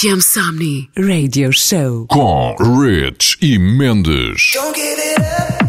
RFM Somni Radio Show com Rich e Mendes. Don't give it up.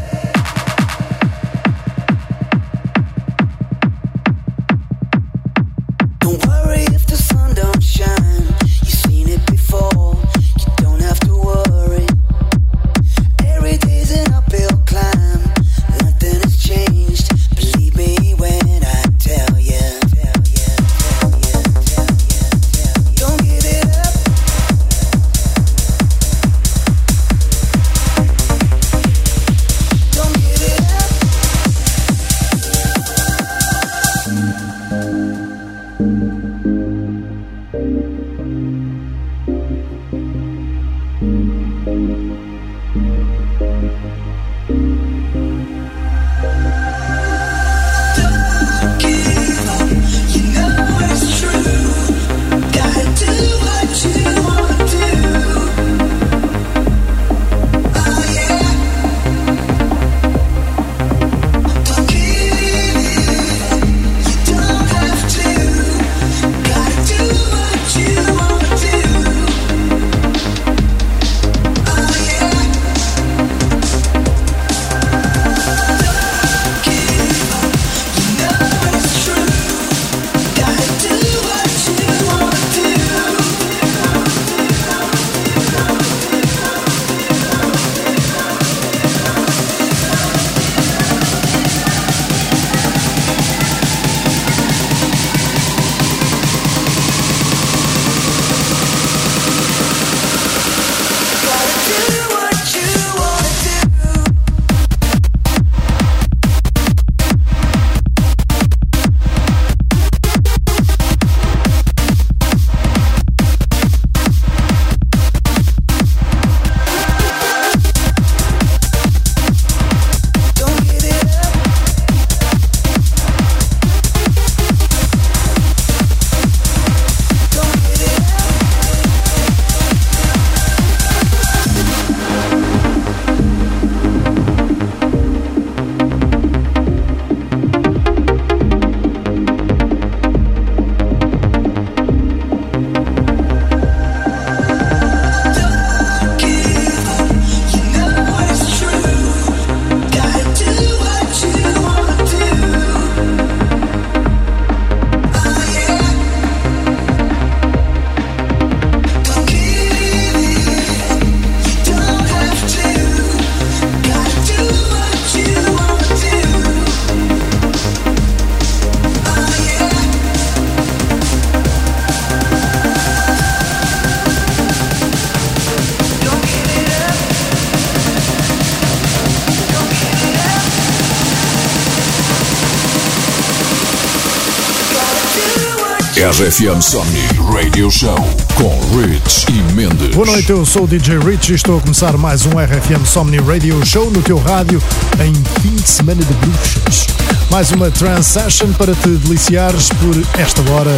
RFM Somni Radio Show com Rich e Mendes. Boa noite, eu sou o DJ Rich e estou a começar mais um RFM Somni Radio Show no teu rádio em fim de semana de bruxas. Mais uma trance session para te deliciares por esta hora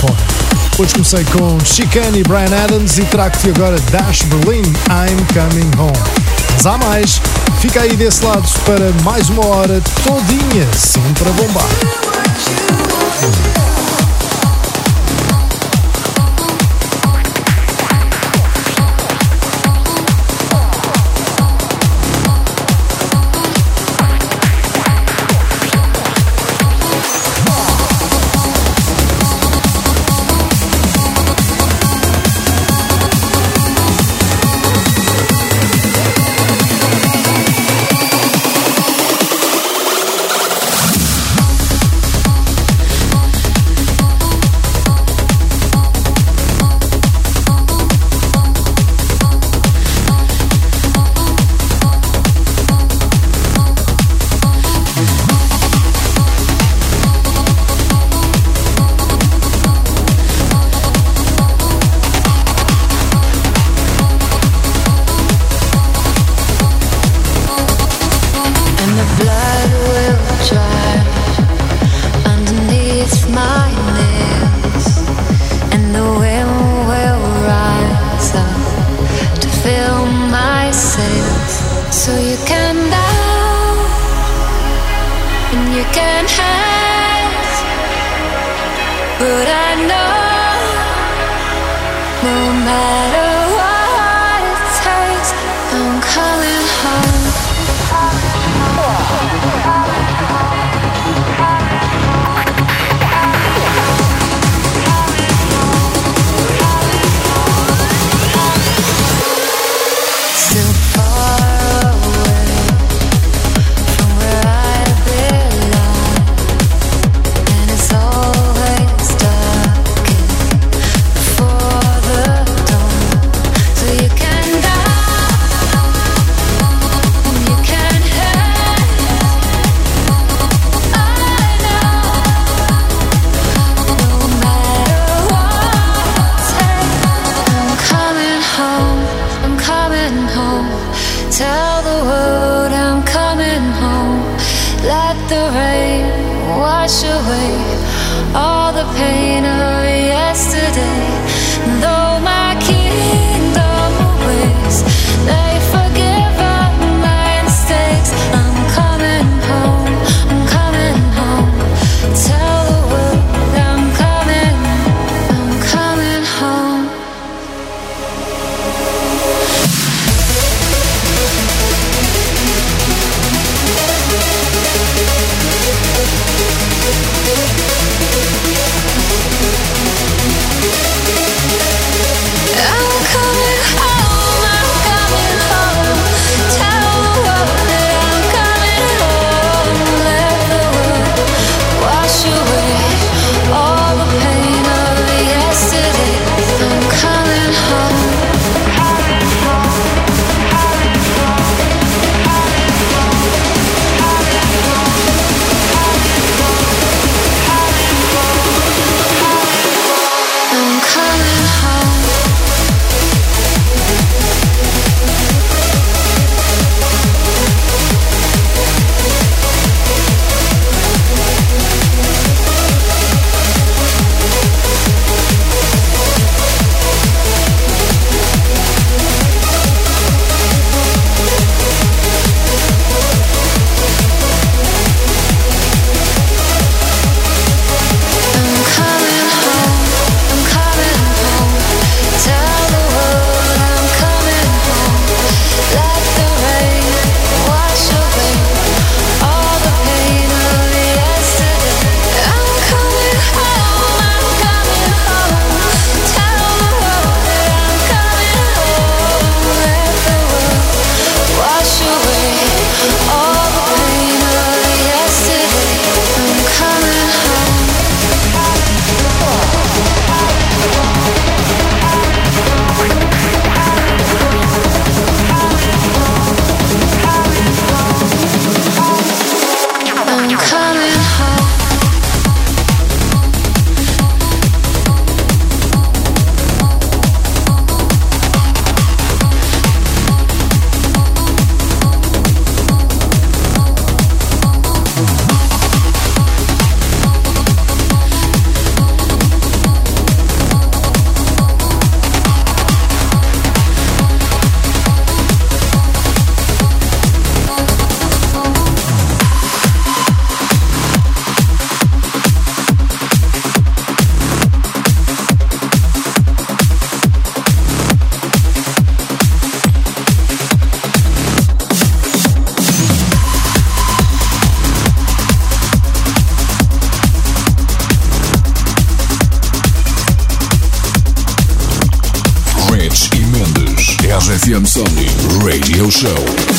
fora. Hoje comecei com Chicane e Brian Adams e trago-te agora Dash Berlin, I'm Coming Home. Mas há mais, fica aí desse lado para mais uma hora todinha, sempre a bombar. Show.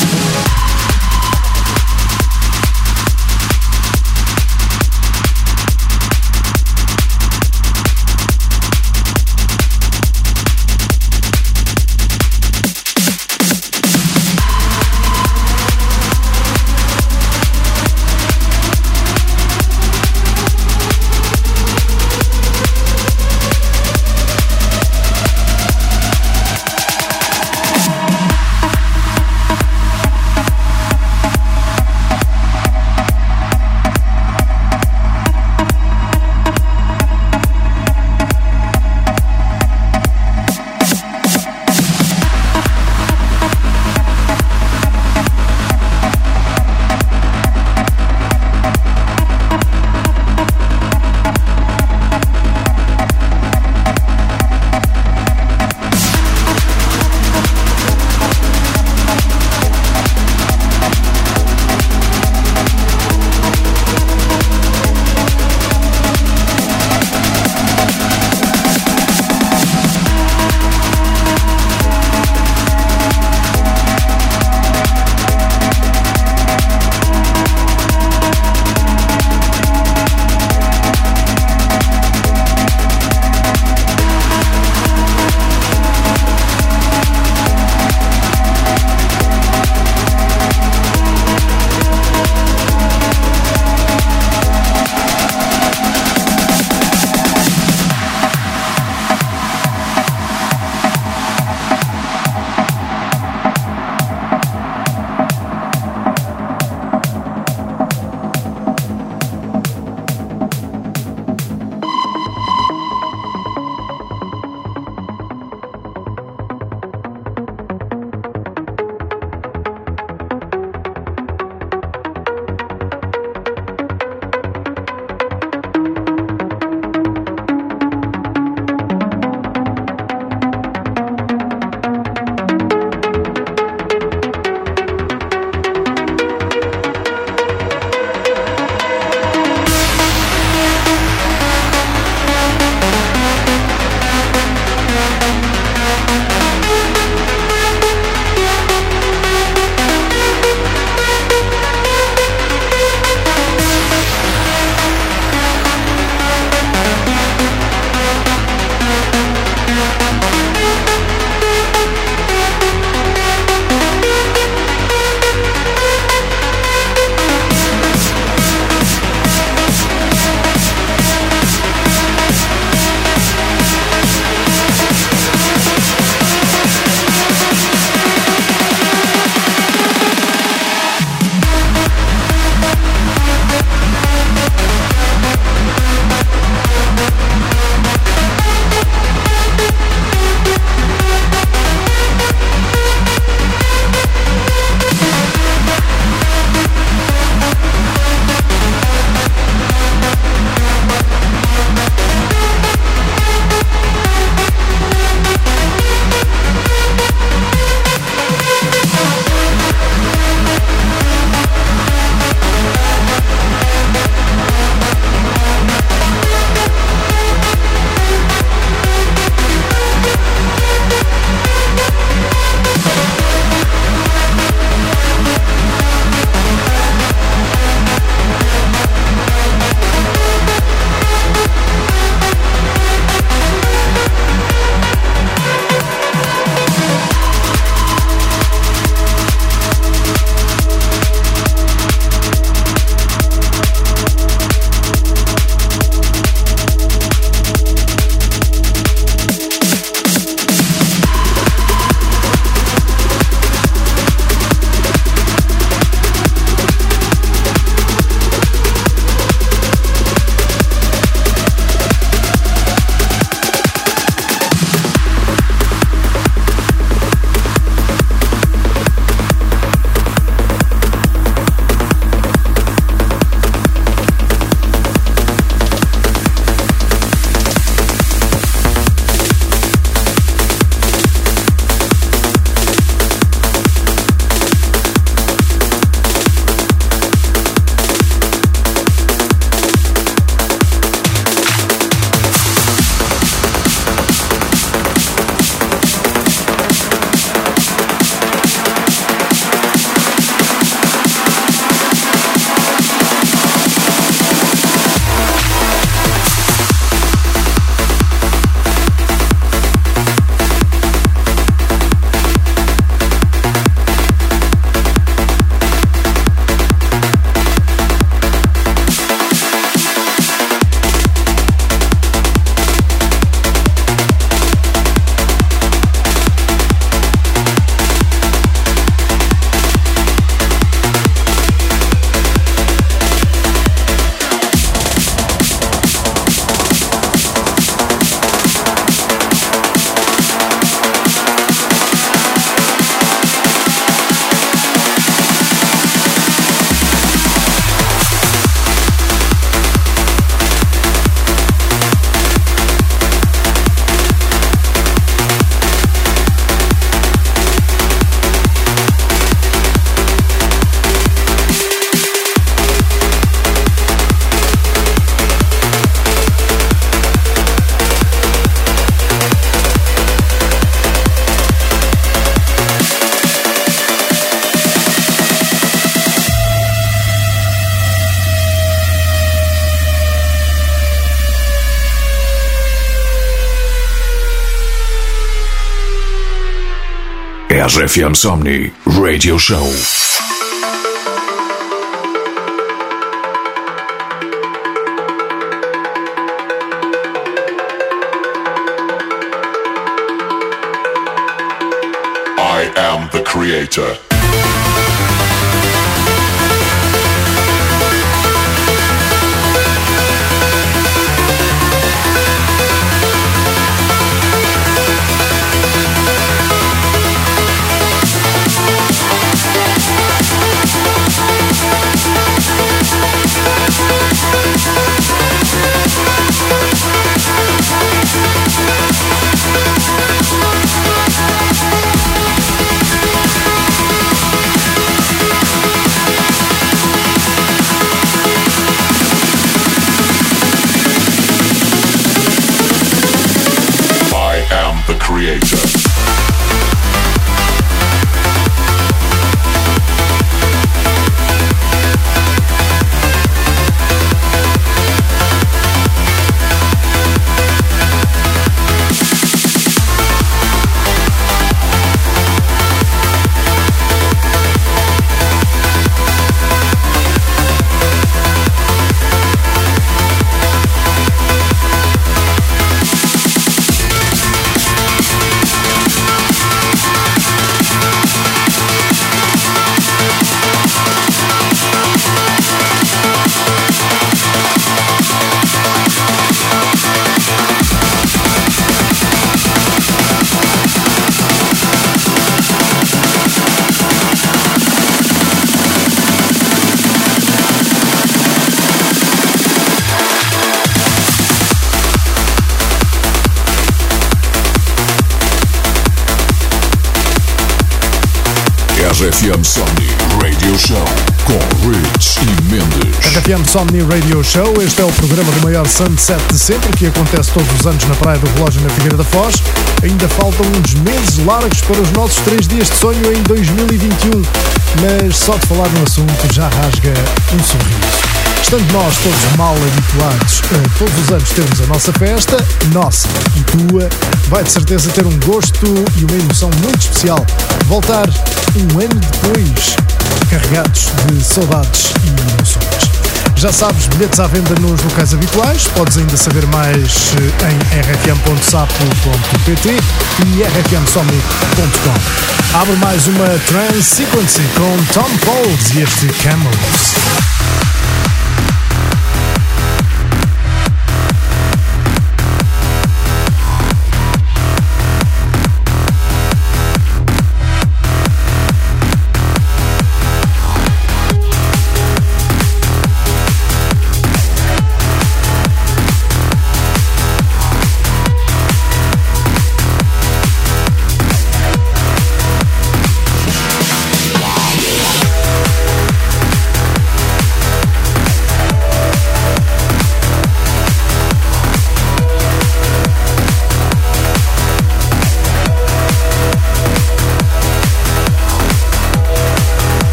RFM Somni Radio Show. I am the creator. RFM Somni Radio Show, este é o programa do maior sunset de sempre, que acontece todos os anos na Praia do Relógio na Figueira da Foz. Ainda faltam uns meses largos para os nossos três dias de sonho em 2021, mas só de falar no assunto já rasga um sorriso. Estando nós todos mal habituados a todos os anos termos a nossa festa, nossa e tua, vai de certeza ter um gosto e uma emoção muito especial. Voltar um ano depois, carregados de saudades e emoções. Já sabes, bilhetes à venda nos locais habituais, podes ainda saber mais eh, em rfm.sapo.pt e rfmsomni.com. Abre mais uma Trans Sequence com Tom Folds e este Camels.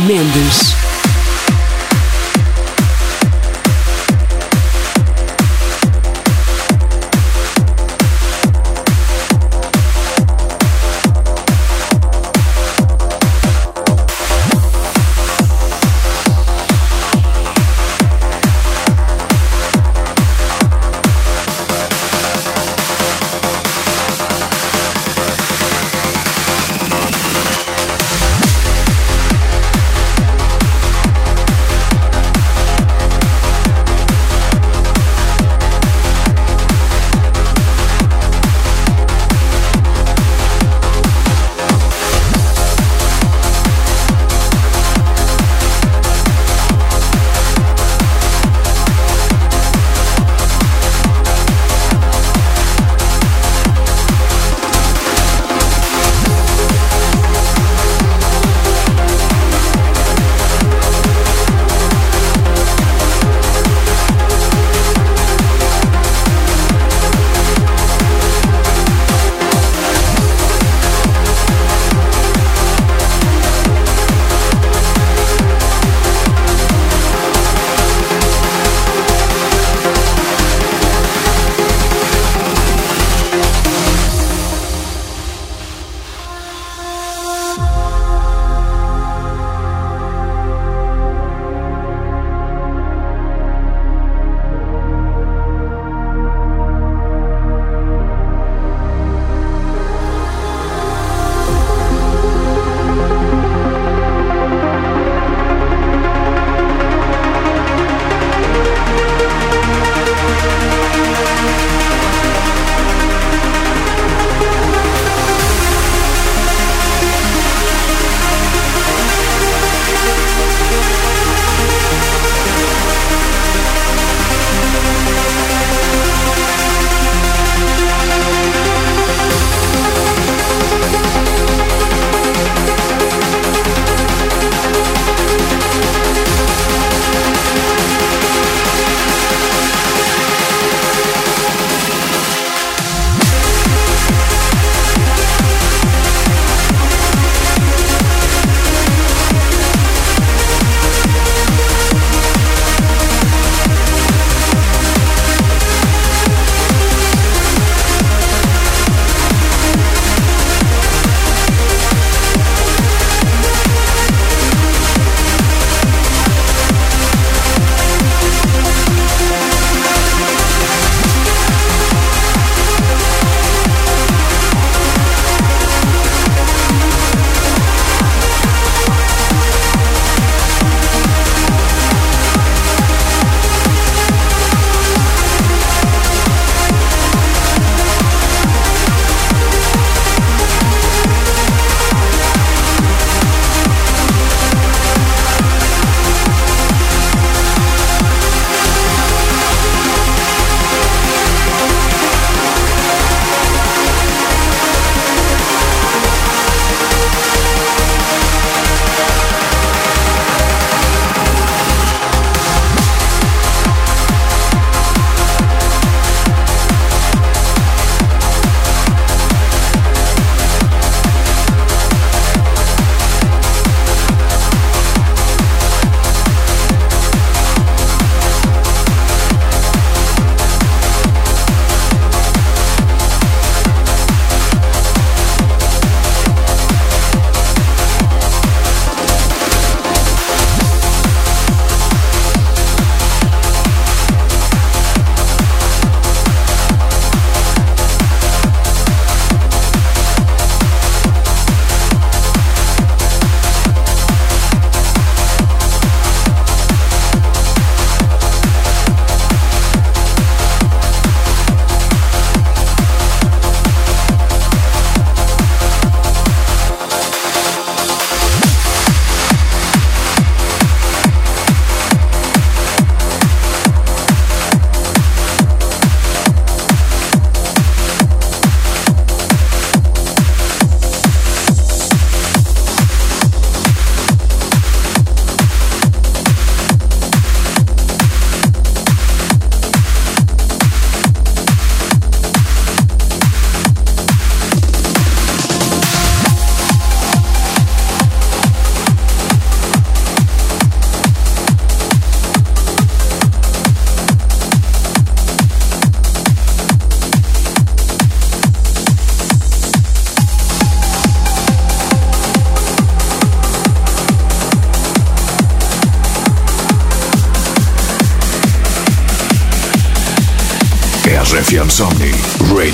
Mendes.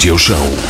Radio Show.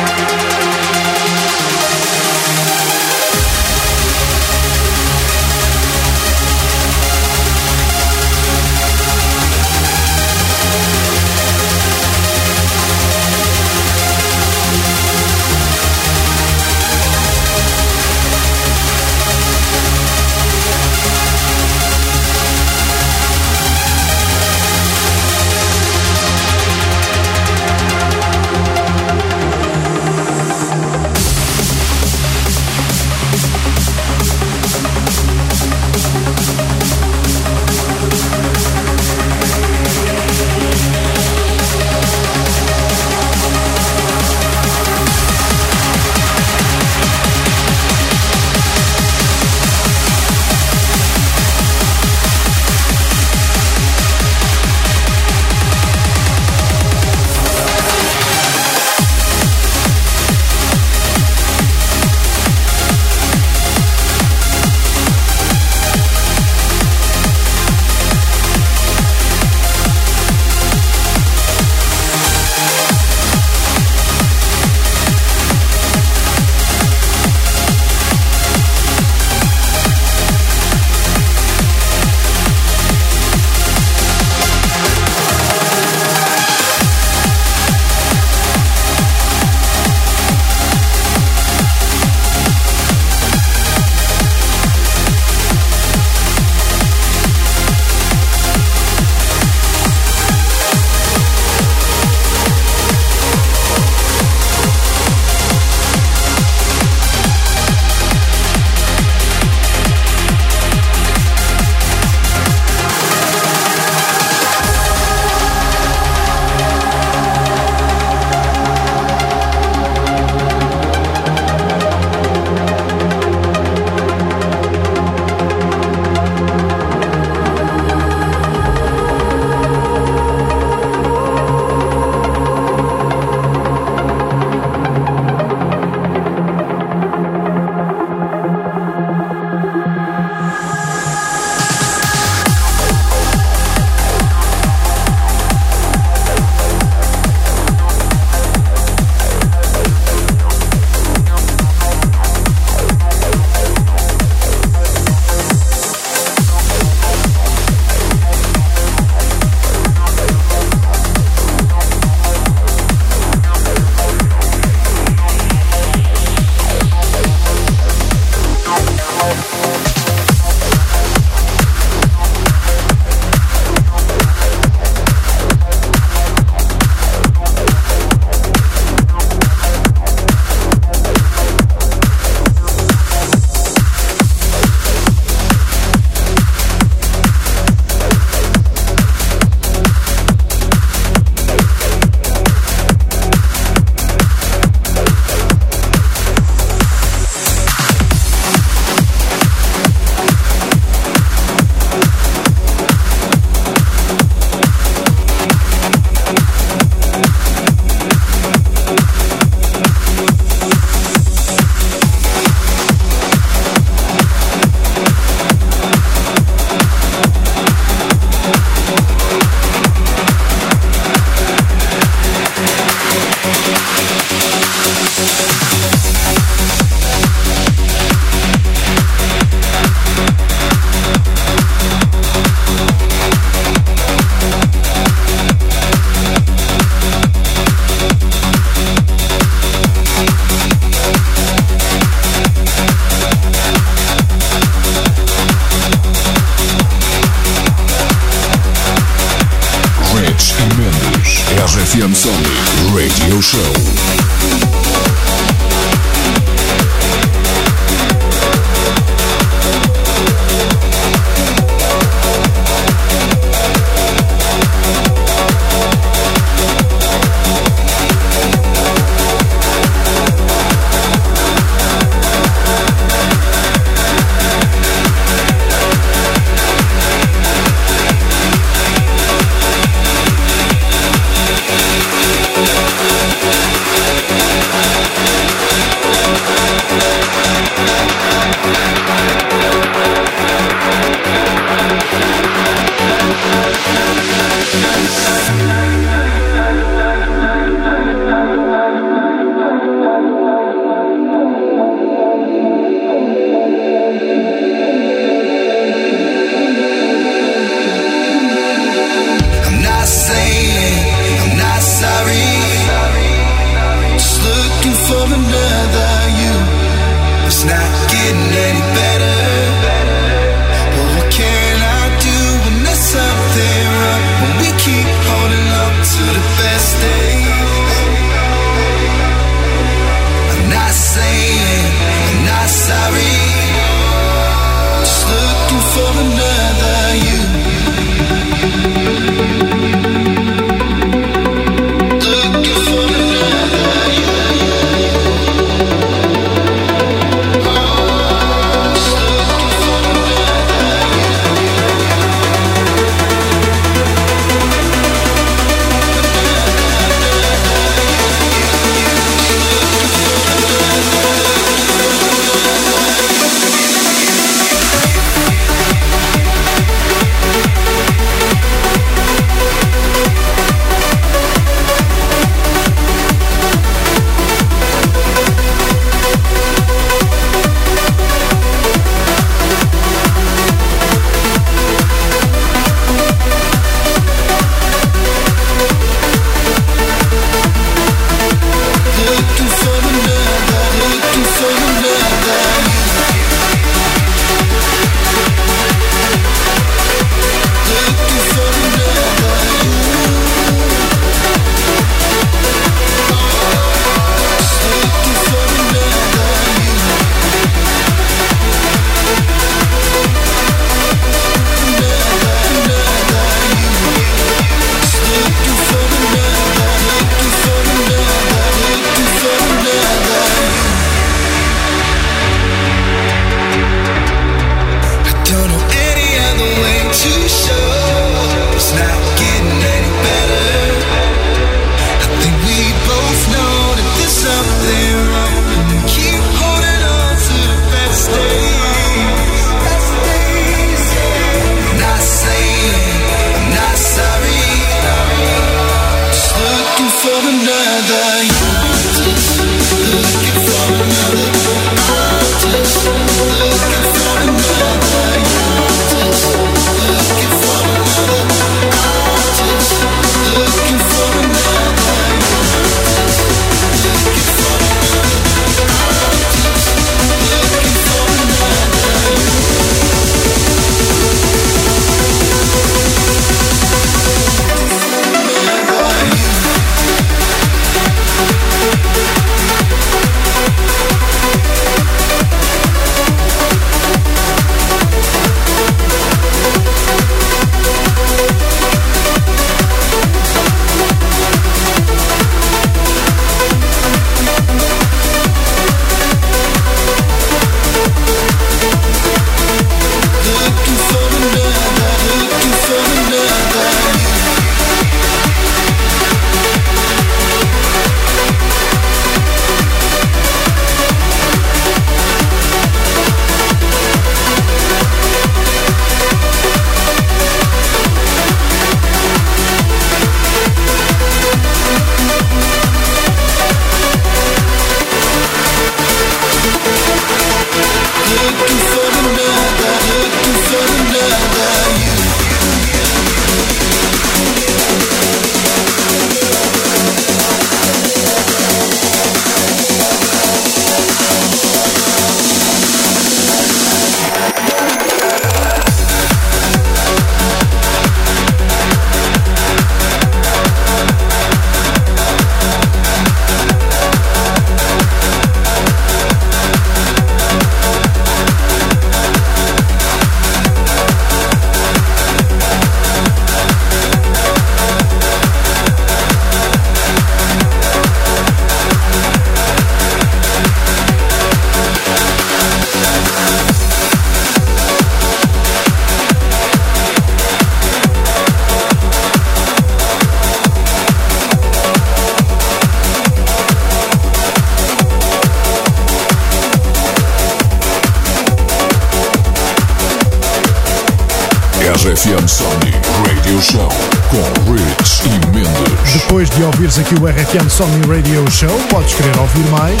O RFM Sony Radio Show, podes querer ouvir mais,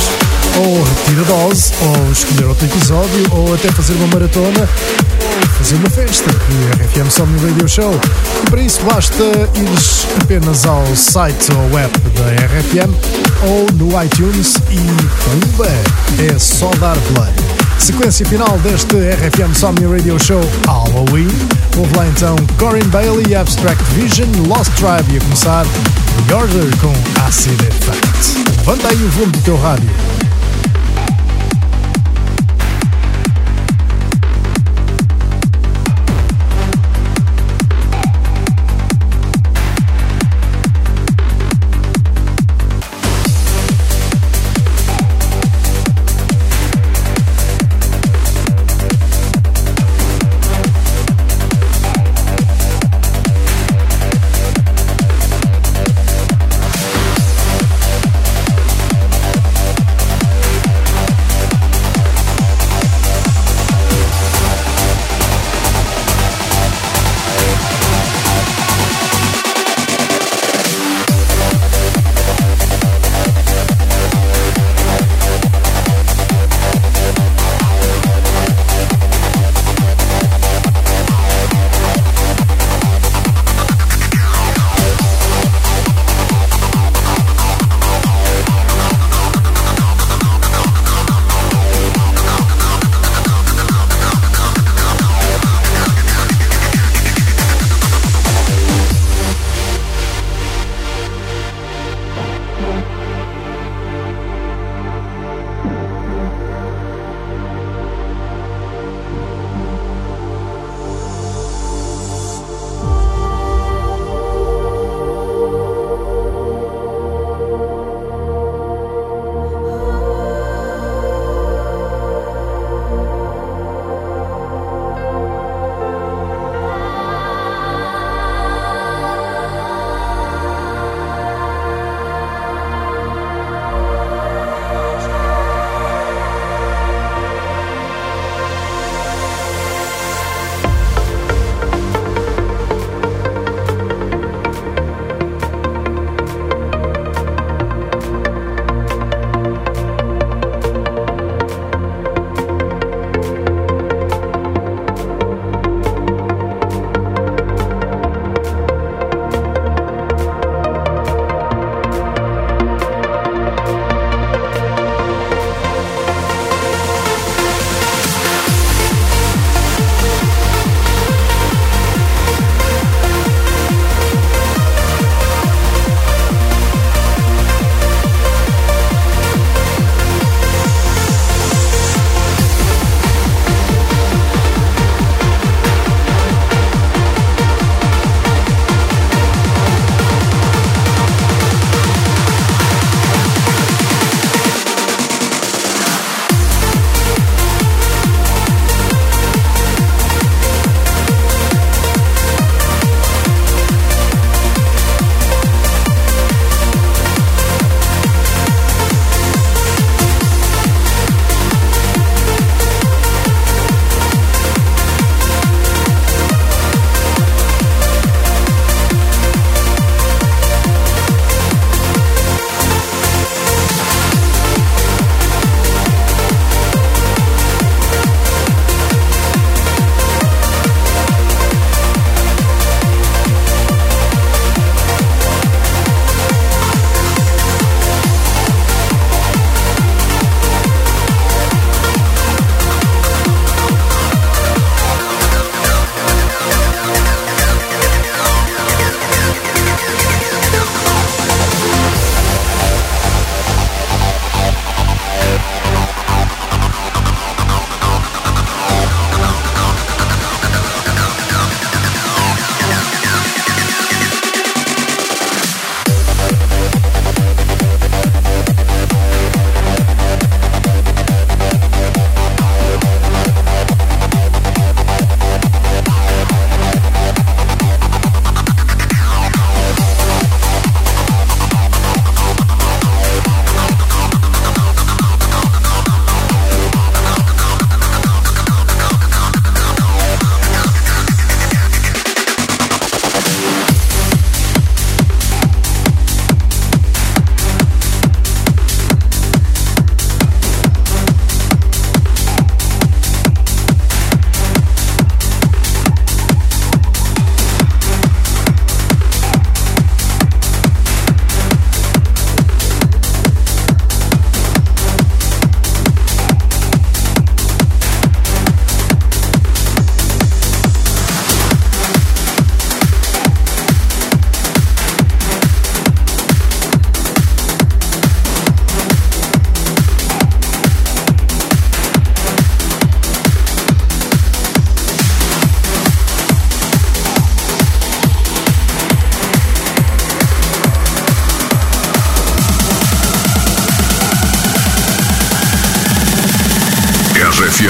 ou repetir a dose, ou escolher outro episódio, ou até fazer uma maratona, ou fazer uma festa do RFM Sony Radio Show. E para isso basta ires apenas ao site ou app da RFM ou no iTunes e pumba, é só dar play. Sequência final deste RFM Somni Radio Show Halloween. Houve lá então Corin Bailey, Abstract Vision, Lost Tribe e a começar The Order com Acid Effect. Levanta aí o volume do teu rádio.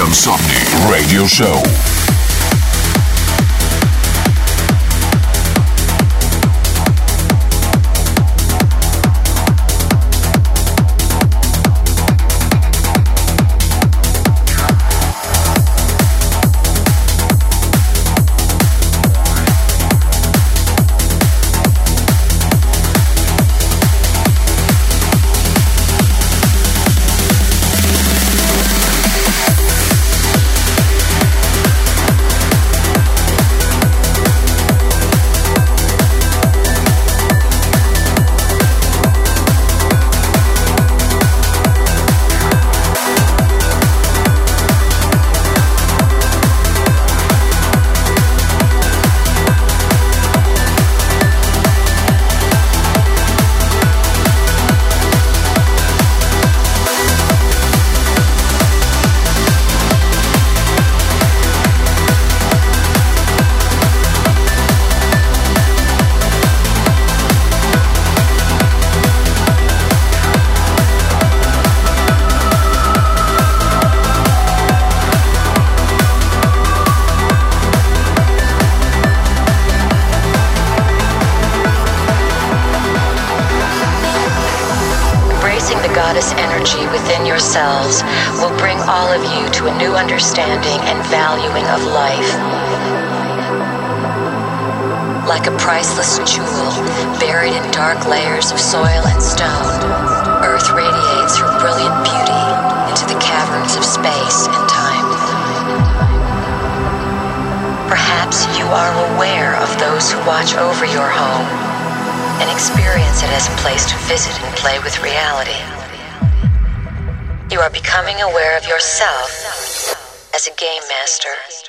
Insomni Radio Show. Understanding and valuing of life. Like a priceless jewel buried in dark layers of soil and stone, Earth radiates her brilliant beauty into the caverns of space and time. Perhaps you are aware of those who watch over your home and experience it as a place to visit and play with reality. You are becoming aware of yourself as a game master.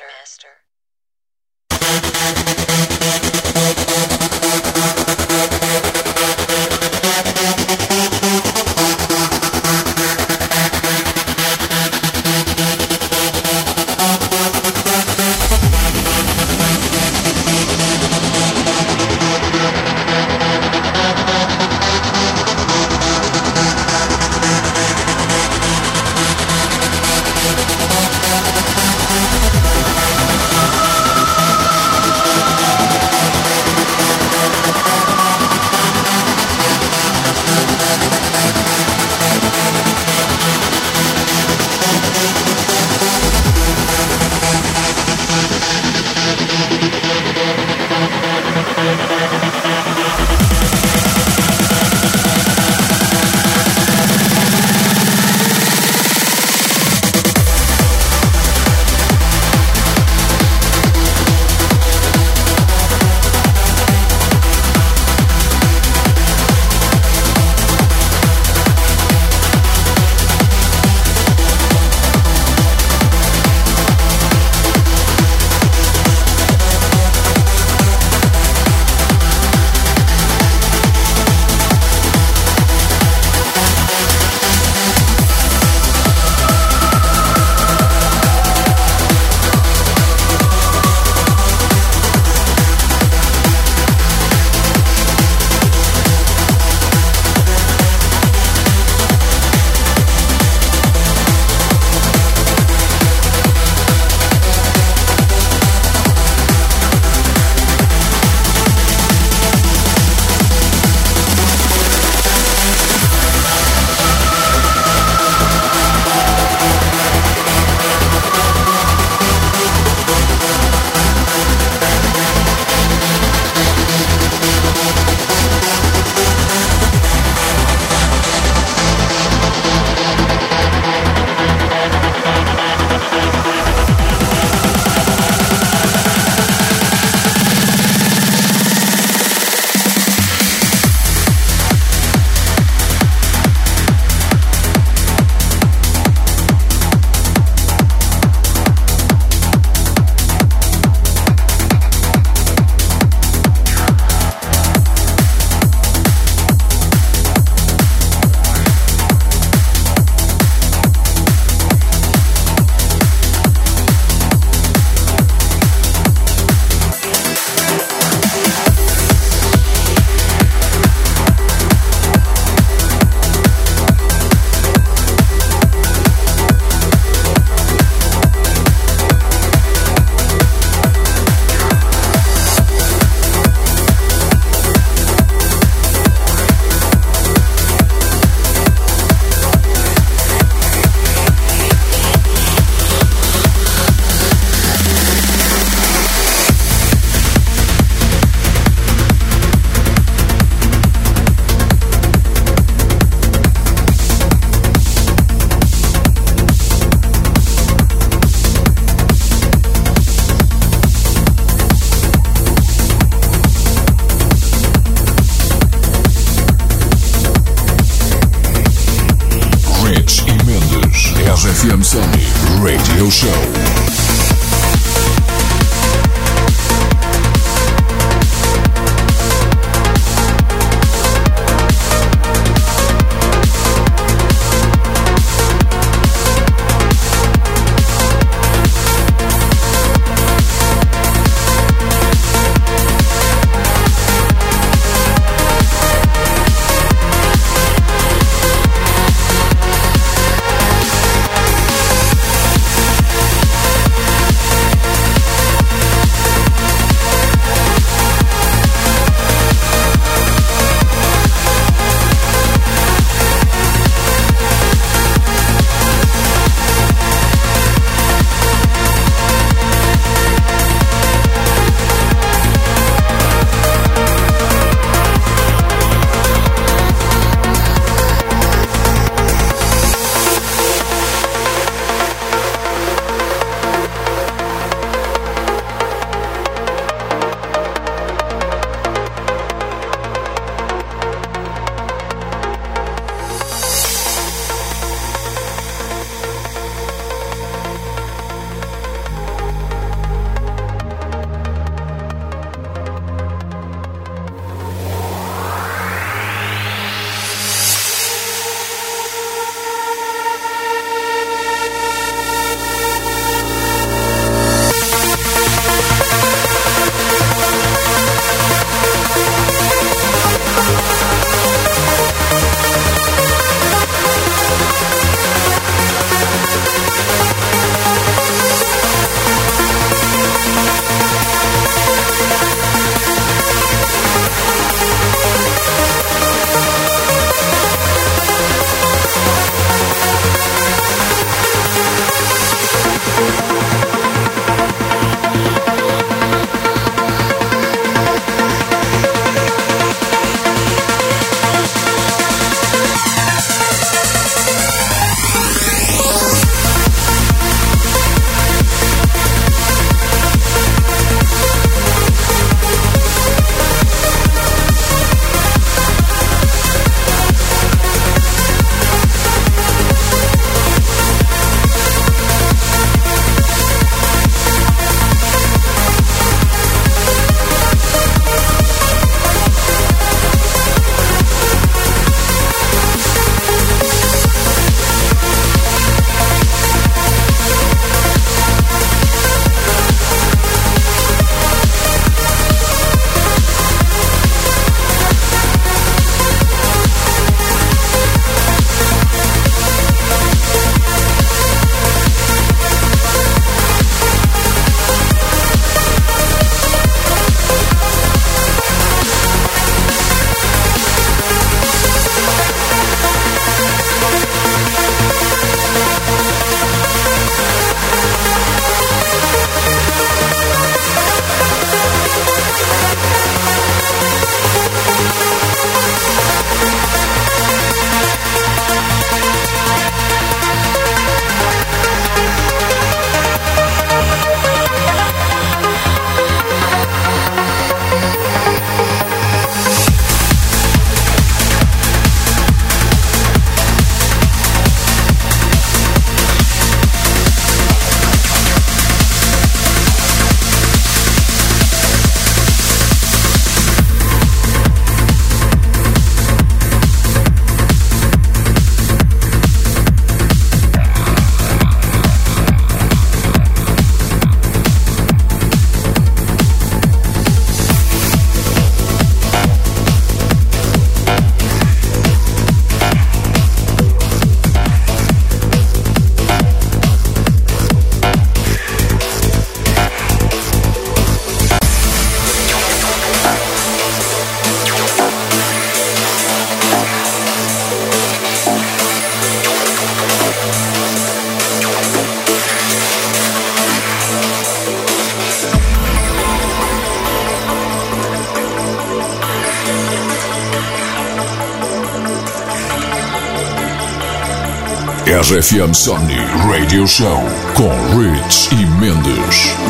RFM Somni Radio Show com Rich e Mendes.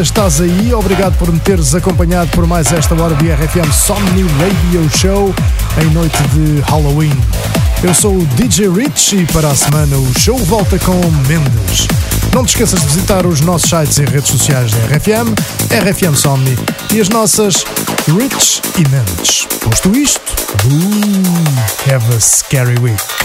Ainda estás aí, obrigado por me teres acompanhado por mais esta hora de RFM Somni Radio Show em noite de Halloween. Eu sou o DJ Rich e para a semana o show volta com Mendes. Não te esqueças de visitar os nossos sites e redes sociais da RFM, RFM Somni e as nossas Rich e Mendes. Posto isto, uh, have a scary week.